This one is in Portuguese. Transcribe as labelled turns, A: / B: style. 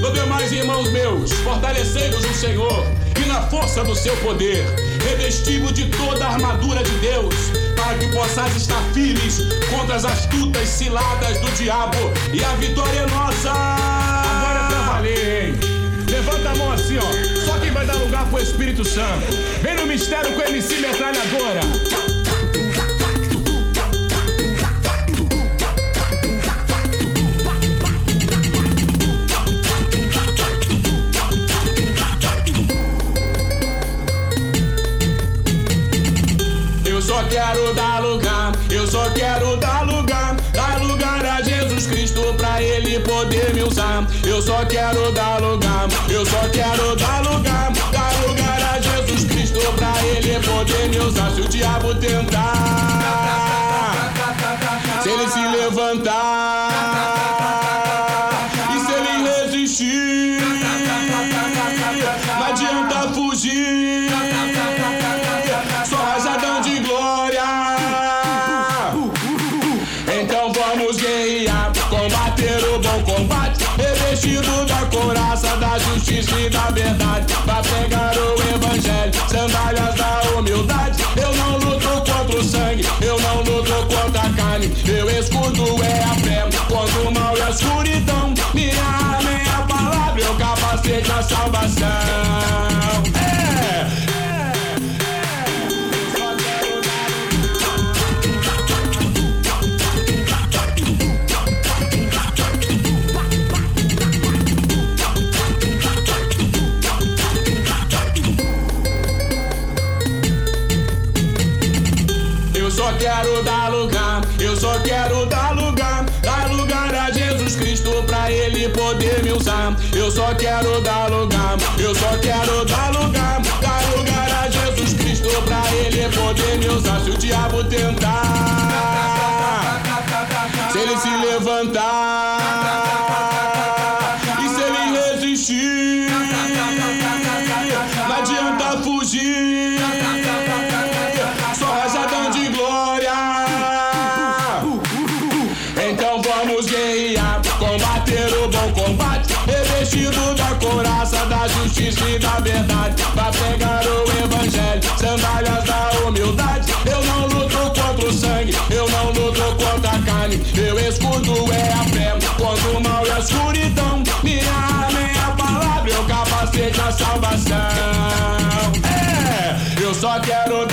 A: No demais, irmãos meus, fortalecei-vos no Senhor e na força do seu poder, revestivo de toda a armadura de Deus, para que possais estar firmes contra as astutas ciladas do diabo, e a vitória é nossa.
B: Agora é pra valer, hein? Levanta a mão assim, ó. Só quem vai dar lugar pro Espírito Santo. Vem no mistério com a MC Metralhadora.
A: Quero dar lugar, eu só quero dar lugar, dar lugar a Jesus Cristo pra Ele poder me usar. Eu só quero dar lugar, eu só quero dar lugar, dar lugar a Jesus Cristo pra Ele poder me usar. Se o diabo tentar, se ele se levantar, revestido da couraça, da justiça e da verdade, pra pegar o evangelho, sandálias da humildade. Eu não luto contra o sangue, eu não luto contra a carne, meu escudo é a fé, contra o mal e a escuridão. Minha arma é a palavra, meu capacete a salvação. Só quero dar lugar, eu só quero dar lugar, dar lugar a Jesus Cristo pra Ele poder me usar. Eu só quero dar lugar, eu só quero dar lugar, dar lugar a Jesus Cristo pra Ele poder me usar. Se o diabo tentar, se ele se levantar, e se ele resistir, não adianta fugir. Revestido da couraça, da justiça e da verdade, pra pegar o evangelho, sandálias da humildade. Eu não luto contra o sangue, eu não luto contra a carne, meu escudo é a fé, contra o mal e a escuridão. Minha arma é a palavra, meu capacete a salvação. É, eu só quero